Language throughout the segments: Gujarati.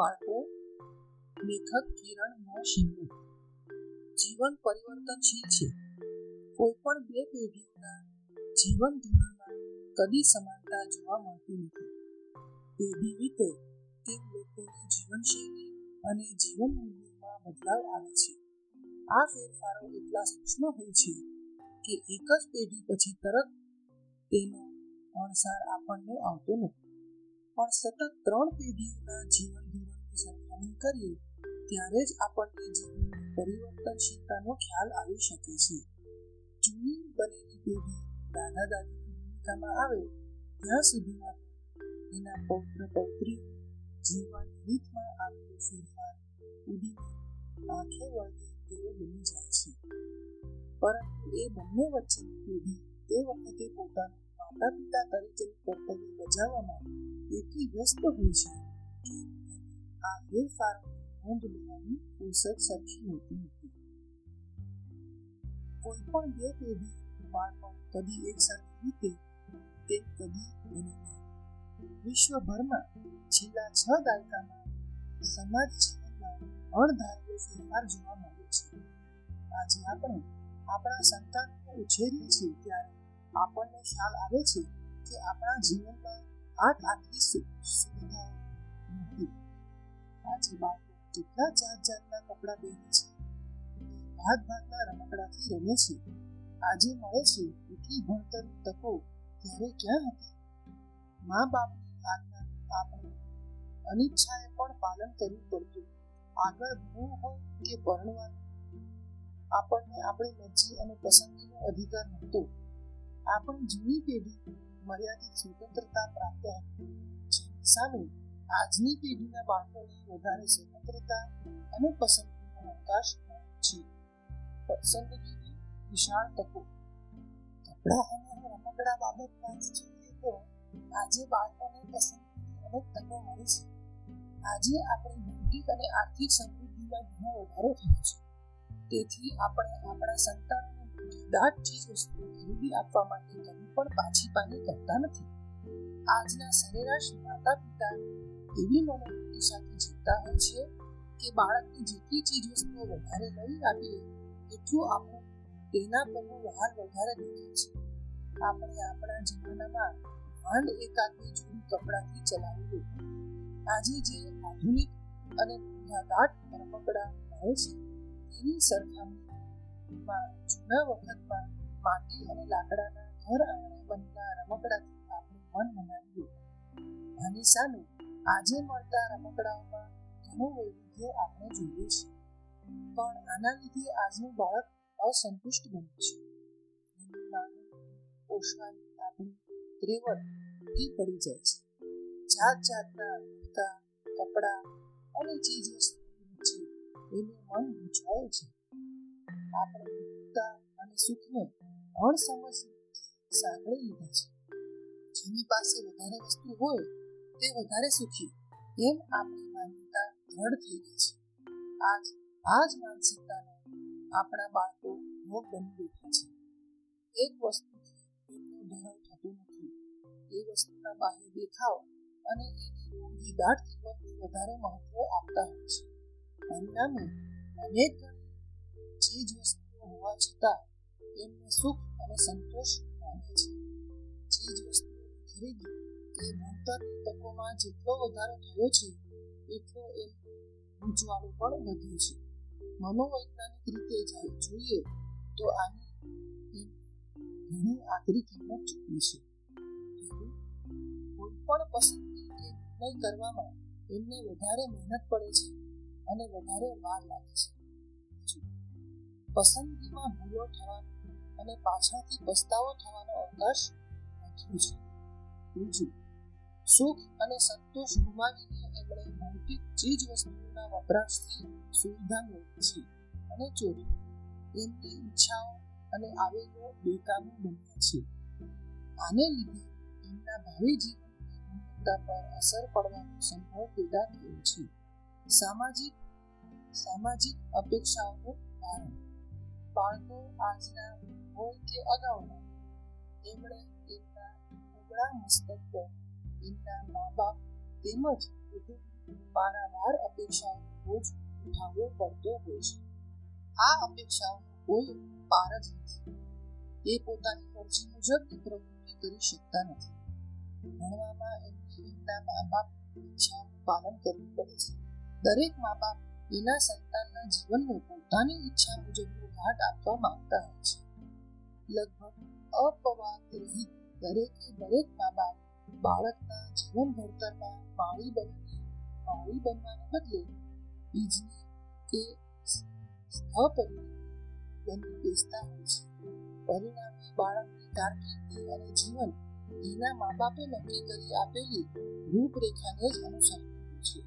બાળકો લેખક કિરણ મ જીવન પરિવર્તનશીલ છે. કોઈ પણ બે પેઢીઓના જીવન ધોરણમાં કદી સમાનતા જોવા મળતી નથી. પેઢી રીતે તે લોકોની જીવનશૈલી અને જીવન મૂલ્યોમાં બદલાવ આવે છે. આ ફેરફારો એટલા સૂક્ષ્મ હોય છે કે એક જ પેઢી પછી તરત તેનો અણસાર આપણને આવતો નથી. પણ સતત ત્રણ પેઢીઓના જીવન ધોરણની સરખામણી કરીએ, ત્યારે જ આપણને જીવનની પરિવર્તનશીલતાનો ખ્યાલ આવી શકે છે. જૂની બનેલી પેઢી દાદા દાદીની ભૂમિકામાં આવે, ત્યાં સુધીમાં એના પૌત્ર પૌત્રી જીવવાની રીતમાં આવેલો ફેરફાર ઉડીને આંખે વળગે તેઓ બની જાય છે. પરંતુ એ બંને વચ્ચેની પેઢી તે વખતે પોતાનું માતા પિતા તરીકેનું કર્તવ્ય બજાવવામાં એટલી વ્યસ્ત હોય છે કે આ ફેરફારોની નોંધ લેવાની ફુરસદ સરખી હોતી નથી કોઈ પણ બે પેઢી બાળપણ કદી એકસાથે વીતે તેમ કદી બને વિશ્વભરમાં છેલ્લા છ દાયકામાં સમાજ જીવનમાં અણધારેલો ફેરફાર જોવા મળે છે. આજે આપણે આપણા સંતાનને ઉછેરીએ છીએ ત્યારે આપણને ખ્યાલ આવે છે કે આપણા જીવનમાં આટ આટલી સુવિધાઓ નથી આજે બાળકો કેટલા જાત જાતના કપડાં પહેરે છે ભાત ભાતના રમકડાથી રમે છે આજે મળે છે એટલી ભણતરની તકો ત્યારે ક્યાં હતી મા બાપની આજ્ઞા આપણે અનિચ્છાએ પણ પાલન કરવું પડતું આગળ ભણવું હોય કે પરણવાનું આપણને આપણી મરજી અને પસંદગીનો અધિકાર નહોતો આપણી જૂની પેઢી મર્યાદિત સ્વતંત્રતા પ્રાપ્ત હતી સામે, આજની પેઢીના બાળકોને વધારે સ્વતંત્રતા અને પસંદગીનો અવકાશ છે. પસંદગીની વિશાળ તકો. કપડા અને રમકડા બાબતમાં જોઈએ તો, આજે બાળકોને પસંદગીની અનેક તકો મળે છે. આજે આપણી ભૌતિક અને આર્થિક સમૃદ્ધિમાં ઘણો વધારો થયો છે. તેથી આપણે આપણા સંતાનોને દાટ ચીજ વસ્તુ ખરીદી આપવા માટે કદી પણ પાછી પાની કરતા નથી. આજના સરેરાશ માતા પિતા એવી મનોવૃત્તિ સાથે જીવતા હોય છે કે બાળકને જેટલી ચીજ વસ્તુઓ વધારે લઈ આપીએ, એટલું આપણું તેના પરનો વહાલ વધારે દેખાય છે. આપણે આપણા જમાનામાં માંડ એકાદની જોડી કપડાથી ચલાવ્યું આજે જે આધુનિક અને દાટ રમકડા મળે છે, તેની સરખામણીમાં જૂના વખતમાં માટી અને લાકડાના ઘર આંગણે બનતા રમકડાથી આપણું મન મનાવ્યું આની સામે આજે મળતા રમકડાઓમાં ઘણું વૈવિધ્ય આપણે જોઈએ છે પણ આના લીધે આજનું બાળક અસંતુષ્ટ બને છે પોષવાની આપણી ત્રેવડ ઊંઘી પડી જાય છે જાત જાતના કપડા અને ચીજ વસ્તુ એનું મન મૂંઝાય છે આપણે દુઃખતા અને સુખને અણસમજ સાંકળી લીધા છે. જેની પાસે વધારે વસ્તુ હોય તે વધારે સુખી એમ આપણી માન્યતા દ્રઢ થઈ ગઈ છે. આજ આ જ માનસિકતાનો આપણા બાળકો ભોગ બની બેઠા છે. એક વસ્તુથી એટલું ધરણ થતું નથી. એ વસ્તુના બાહ્ય દેખાવ અને ઊંડી દાટ કિંમતને વધારે મહત્વ આપતા હોય છે. પરિણામે, અનેક ચીજ વસ્તુઓ હોવા છતાં તેમને સુખ અને સંતોષ માને છે. ચીજ વસ્તુઓની ખરીદી તે ભણતરની તકોમાં જેટલો વધારો થયો છે, એટલો એ ગૂંચવાડો પણ વધ્યું છે. મનોવૈજ્ઞાનિક રીતે જોઈએ તો આની ઘણી આકરી કિંમત ચૂકવી છે. કોઈ પણ પસંદગી કે નિર્ણય કરવામાં એમને વધારે મહેનત પડે છે અને વધારે વાર લાગે છે. પસંદગીમાં ભૂલો થવાનો અને પાછળથી પસ્તાવો થવાનો અવકાશ વધ્યો છે. ત્રીજું સુખ અને સંતોષ ગુમાવીને એમણે ભૌતિક ચીજ વસ્તુઓના વપરાશથી સુવિધા મેળવી છે. અને ચોથું, એમની ઈચ્છાઓ અને આવેગો બેકાબુ બન્યા છે. આને લીધે એમના ભાવિ જીવનની ગુણવત્તા પર અસર પડવાનો સંભવ પેદા થયો છે. સામાજિક સામાજિક અપેક્ષાઓનું બાળકો આજના હોય કે અગાઉના એમણે તેમના ઉગડા મસ્તક પર એમના મા બાપ તેમજ પારાવાર અપેક્ષાઓનો બોજ ઉઠાવવો પડતો હોય છે. આ અપેક્ષાઓનો કોઈ પાર જ નથી. એ પોતાની મરજી મુજબ પ્રવૃત્તિ કરી શકતા નથી. ભણવામાં એમને એમના મા બાપ ઈચ્છાનું પાલન કરવું પડે છે. દરેક મા બાપ એના સંતાનના જીવનને પોતાની ઈચ્છા મુજબનો ઘાટ આપવા માંગતા હોય છે. લગભગ અપવાદ રહિત દરેકે દરેક મા બાપ બાળકના જીવન ઘડતરમાં માળી બનીને માળી બનવાને બદલે બીજની કે સહપરિણી બની બેસતા હોય છે. પરિણામે બાળકની કારકિર્દી અને જીવન એના મા બાપે નક્કી કરી આપેલી રૂપરેખાને જ અનુસરતું છે.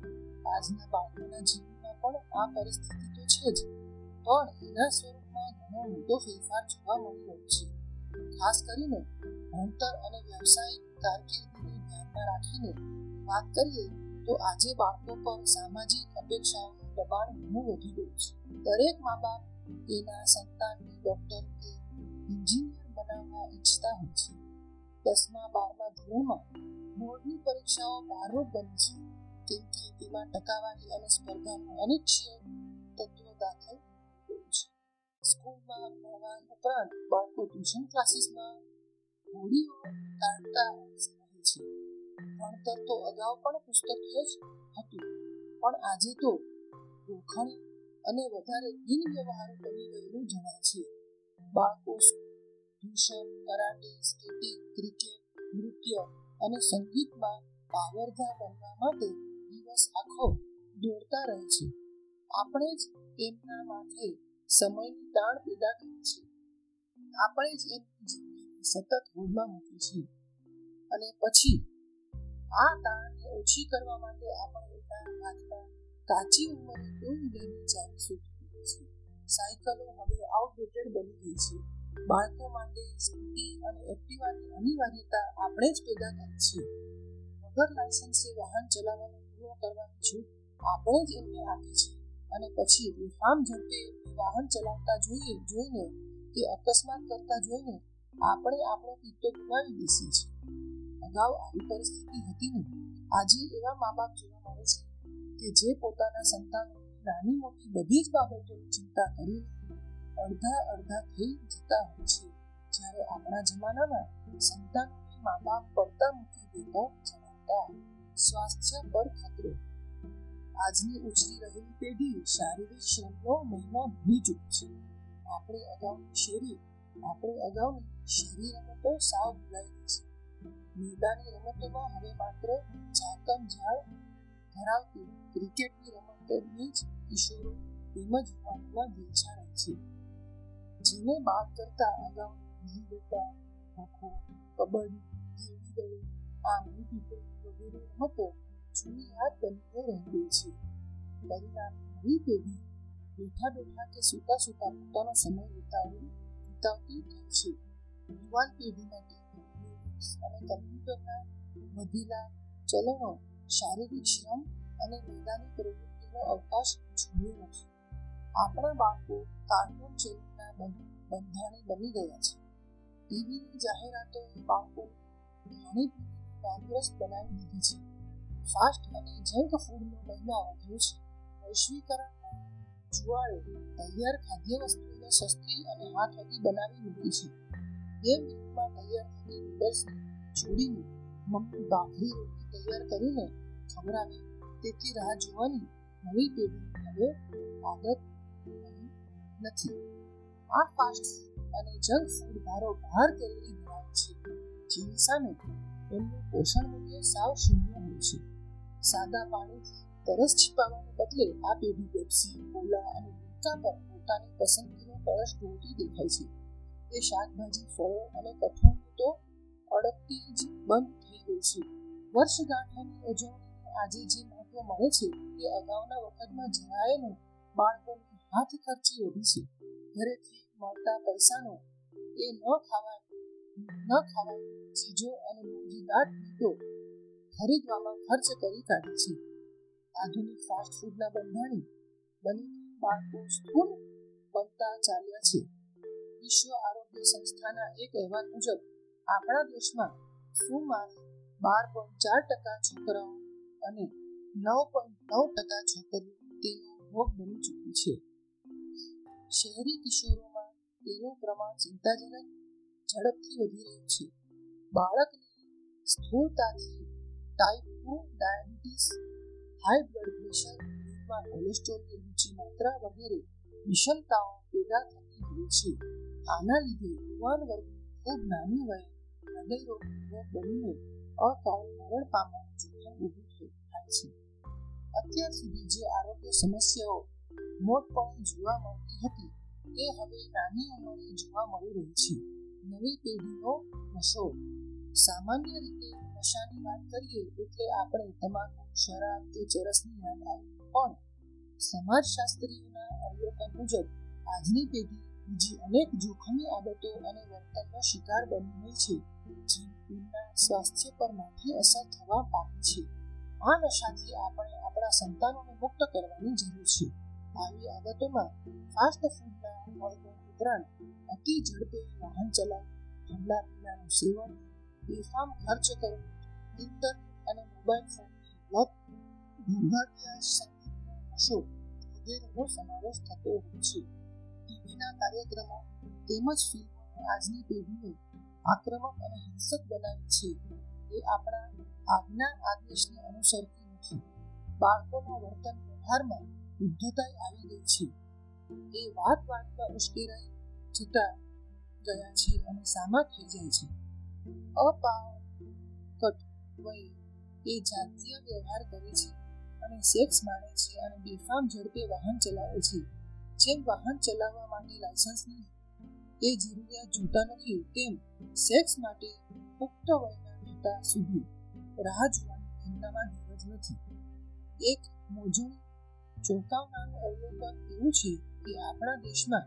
આજના બાળકોના જીવનમાં પણ આ પરિસ્થિતિ તો છે જ. પણ એના સ્વરૂપમાં ઘણો મોટો ફેરફાર જોવા મળી રહ્યો છે. ખાસ કરીને ભણતર અને વ્યવસાયિક કારકિર્દીને ધ્યાનમાં રાખીને વાત કરીએ તો આજે બાળકો પર સામાજિક અપેક્ષાઓનું દબાણ ઘણું વધી ગયું છે. દરેક મા બાપ તેના સંતાનને ડોક્ટર કે એન્જિનિયર બનાવવા ઈચ્છતા હોય છે. દસમા, બારમા ધોરણમાં બોર્ડની પરીક્ષાઓ ભારરૂપ બની છે. કે તેમાં ટકાવારી અને સ્પર્ધાનું અનેક તત્વો દાખલ સ્કૂલમાં ભણવા ઉપરાંત બાળકો ટ્યુશન ક્લાસીસમાં હોડીઓ કાઢતા રહે છે. ભણતર તો અગાઉ પણ પુસ્તકીય જ હતું, પણ આજે તો ગોખણી અને વધારે બિનવ્યવહારુ બની ગયેલું જણાય છે. બાળકો ટ્યુશન, કરાટે, સ્કેટિંગ, ક્રિકેટ, નૃત્ય અને સંગીતમાં પાવરધા બનવા માટે દિવસ આખો દોડતા રહે છે. આપણે જ તેમના માથે સમયની તાણ પેદા કરી છે. આપણે જ એમની જિંદગીને સતત હોડમાં મૂકી છે. અને પછી આ તાણને ઓછી કરવા માટે આપણે એના હાથમાં કાચી ઉંમરે ટુ લેવી સૂકી છે. સાયકલો હવે આઉટડેટેડ બની ગઈ છે. બાળકો માટે સ્કૂટી અને એક્ટિવાની અનિવાર્યતા આપણે જ પેદા કરી છે. વગર લાયસન્સે વાહન ચલાવવાનું પૂર્ણ કરવાની છે. આપણે જ એમને આપી છે અને પછી બેફામ ઝડપે વાહન ચલાવતા જોઈએ, જોઈને કે અકસ્માત કરતા જોઈને આપણે આપણો પિત્તો ગુમાવી બેસીએ છીએ અગાઉ આવી પરિસ્થિતિ હતી નહીં આજે એવા મા બાપ જોવા મળે છે કે જે પોતાના સંતાનોની નાની મોટી બધી જ બાબતોની ચિંતા કરી અડધા અડધા થઈ જતા હોય છે. જ્યારે આપણા જમાનામાં સંતાનોને મા બાપ પડતા મૂકી દેતા જણાવતા સ્વાસ્થ્ય પર ખતરો. આજની ઉછરી રહેલી પેઢી શારીરિક શ્રમનો મહિમા ભૂલી ચૂકી છે. આપણે અગાઉની શેરી, આપણે અગાઉની શેરી રમતો સાવ ભૂલાઈ ગઈ છે. મેદાની રમતોમાં હવે માત્ર ઝાકમ ઝાડ ધરાવતી ક્રિકેટની રમતોની જ કિશોરો તેમજ યુવાનોમાં દિલચા છે. જેને બાદ કરતા અગાઉ ગીલી દંડા ખોખો કબડ્ડી ગેડી દડો વગેરે રમતો જૂની યાદ બનીને રહી છે પરિણામે નવી પેઢી બેઠા બેઠા કે સૂતા સૂતા પોતાનો સમય વિતાવી વિતાવતી થાય છે યુવાન પેઢી માટે અને કમ્પ્યુટરના વધેલા ચલણો શારીરિક શ્રમ અને મેદાની પ્રવૃત્તિનો અવકાશ છોડ્યો નથી આપણા બાળકો કાર્ટૂન ચેનલના બંધાણી બની ગયા છે ટીવીની જાહેરાતો બાળકો ખાણીપીણીની વાદગ્રસ્ત બનાવી દીધી છે. ફાસ્ટ અને જંક ફૂડનો મહિમા વધ્યો છે. વૈશ્વિકરણના જુવાળે તૈયાર ખાદ્ય વસ્તુઓને સસ્તી અને હાથ વગી બનાવી મૂકી છે. બે મિનિટમાં તૈયાર થતી નૂડલ્સને છોડીને મમ્મી ભાખરી રોટી તૈયાર કરીને ખવડાવે. તેથી રાહ જોવાની નવી પેઢી હવે આદત નથી. આ ફાસ્ટ અને જંક ફૂડ ભારો બહાર કેલરી ધરાવે છે. જેની સામે એમનું પોષણ મૂલ્ય સાવ શૂન્ય હોય છે. સાદા પાણીથી તરસ છીપાવવાને બદલે આ પેઢી પેપ્સી, કોલા અને ગુટકા પર પોતાની પસંદગીનો તરસ ઢોળતી દેખાય છે. તે શાકભાજી, ફળો અને કઠોળનું તો અડકતી જ બંધ થઈ ગઈ છે. વર્ષગાંઠની ઉજવણીને આજે જે મહત્વ મળે છે તે અગાઉના વખતમાં જરાય નહીં બાળકોની હાથ ખર્ચી વધી છે. ઘરેથી મળતા પૈસાનો એ ન ખાવાની ન ખાવાની ચીજો અને મોંઘીદાર ભેટો ખરીદવામાં ખર્ચ કરી કાઢે છે. આધુનિક ફાસ્ટ ફૂડના બંધાણી બનીને બાળકો સ્થૂળ બનતા ચાલ્યા છે. વિશ્વ આરોગ્ય સંસ્થાના એક અહેવાલ મુજબ, આપણા દેશમાં સુમારે બાર પોઈન્ટ ચાર ટકા છોકરાઓ અને નવ પોઈન્ટ નવ ટકા છોકરીઓ તેનો ભોગ બની ચૂકી છે. શહેરી કિશોરોમાં તેનું પ્રમાણ ચિંતાજનક ઝડપથી વધી રહ્યું છે. બાળકની સ્થૂળતાથી type two diabetes high blood pressure દૂધમાં કોલેસ્ટ્રોલની ઊંચી માત્રા વગેરે વિષમતાઓ પેદા થતી હોય છે. આના લીધે યુવાન વર્ગની ખૂબ નાની વયે હૃદયરોગનો બનીને અકાળ મરણ પામવાનું જોખમ ઊભું થાય છે. અત્યાર સુધી જે આરોગ્ય સમસ્યાઓ મોટપણે જોવા મળતી હતી, તે હવે નાની ઉંમરે જોવા મળી રહી છે. નવી પેઢીનો નશો. સામાન્ય રીતે નશાની વાત કરીએ એટલે આપણે તમાકુ શરાબ કે ચરસની યાદ આવે. પણ સમાજશાસ્ત્રીઓના અવલોકન મુજબ આજની પેઢી બીજી અનેક જોખમી આદતો અને વર્તનનો શિકાર બની રહી છે. જે સ્વાસ્થ્ય પર માઠી અસર થવા પામી છે. આ નશાથી આપણે આપણા સંતાનોને મુક્ત કરવાની જરૂર છે. આવી આદતોમાં ફાસ્ટ ફૂડના વર્ગો ઉપરાંત અતિ ઝડપી વાહન ચલાવવું ઠંડા પીણાનું સેવન, બેફામ ખર્ચ કરવો, ઇન્ટર અને મોબાઈલ ફોનની લત ધંધાકીય સંગીતનો વગેરેનો સમાવેશ થતો હોય છે. ટીવીના કાર્યક્રમો તેમજ ફિલ્મો આજની પેઢીને આક્રમક અને હિંસક બનાવે છે. એ આપણા આજ્ઞા આદેશને અનુસરતી નથી. બાળકોના વર્તન વ્યવહારમાં શુદ્ધતા આવી ગઈ છે. એ વાત વાતમાં ઉશ્કેરાઈ જતા ગયા છે અને સામા થઈ જાય છે. અપાકટ વયે એ જાતીય વ્યવહાર કરે છે અને સેક્સ માણે છે અને બેફામ ઝડપે વાહન ચલાવે છે. જેમ વાહન ચલાવવા માટે લાયસન્સની તે જરૂરિયાત જોતા નથી, તેમ સેક્સ માટે પુખ્ત વયના નેતા સુધી રાહ જોવાની એમનામાં ધીરજ નથી. એક મોજું ચોંકાવનારું અવલોકન એવું છે કે આપણા દેશમાં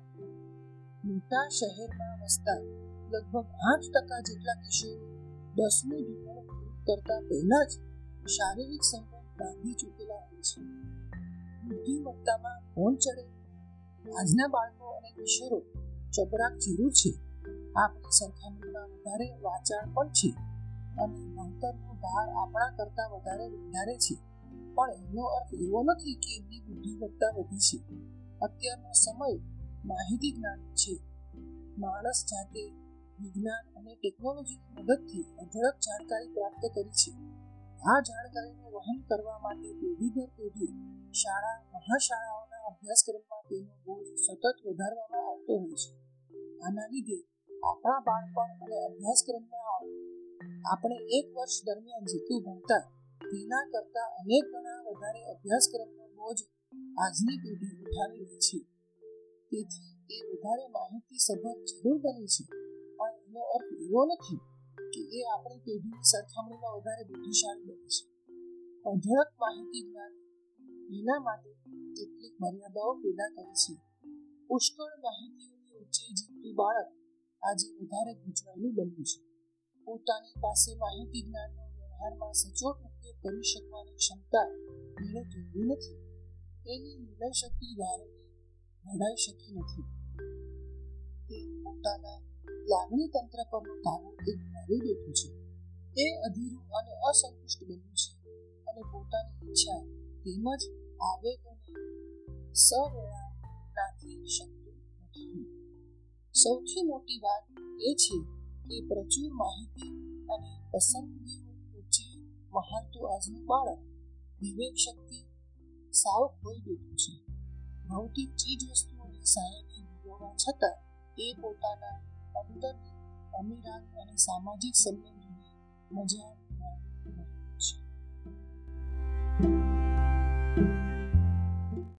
મોટા શહેરમાં વસતા લગભગ આઠ ટકા જેટલા કિશોરો દસમું ધોરણ કરતા પહેલા જ શારીરિક સંબંધ બાંધી ચૂકેલા હોય છે. બુદ્ધિમત્તામાં ફોન ચડે, આજના બાળકો અને કિશોરો ચબરાક જરૂર છે. આપણી સરખામણીમાં વધારે વાચાળ પણ છે અને ભણતરનો ભાર આપણા કરતા વધારે વધારે છે. પણ એનો અર્થ એવો નથી કે એમની બુદ્ધિમત્તા વધી છે અત્યારનો સમય માહિતી જ્ઞાન છે. માણસ જાતે વિજ્ઞાન અને ટેકનોલોજીની મદદથી અઢળક જાણકારી પ્રાપ્ત કરી છે. આ જાણકારીને વહન કરવા માટે પેઢી દર પેઢી શાળા, મહાશાળાઓના અભ્યાસક્રમમાં તેનો બોજ સતત વધારવામાં આવતો હોય છે. આના લીધે આપણા બાળપણ અને અભ્યાસક્રમમાં આપણે એક વર્ષ દરમિયાન જેટલું ભણતા તેના કરતા અનેક ગણા વધારે અભ્યાસક્રમનો બોજ આજની પેઢી ઉઠાવી રહી છે. તેથી તે વધારે માહિતી સભર જરૂર બને છે. પણ એનો અર્થ એવો નથી કે એ આપણી પેઢીની સરખામણીમાં વધારે બુદ્ધિશાળી બને છે. અઢળક માહિતી જ્ઞાન એના માટે કેટલીક મર્યાદાઓ પેદા કરે છે. પુષ્કળ માહિતીઓની ઊંચી જીતતું બાળક આજે વધારે ગૂંચવાયેલું બન્યું છે. પોતાની પાસે માહિતી જ્ઞાનનો વ્યવહારમાં સચોટ ઉપયોગ કરી શકવાની ક્ષમતા મેળવી નથી એની નિર્ણય શક્તિ ધારણી ઘડાઈ શકી નથી તે પોતાના લાગણી તંત્ર પરનો તાવો તે ગુમાવી બેઠું છે તે અધીરું અને અસંતુષ્ટ બન્યું છે અને પોતાની ઈચ્છા તેમજ આવેગોને સવળા નાખી શકતું નથી સૌથી મોટી વાત એ છે કે પ્રચુર માહિતી અને પસંદગીઓ વહાતું આજનું બાળક વિવેક શક્તિ, સાવ ખોઈ ગયું છે. ભૌતિક ચીજ વસ્તુઓની સાયની ભોગવવા છતાં તે પોતાના અંતર અમીરાત અને સામાજિક સંબંધોની મજા છે.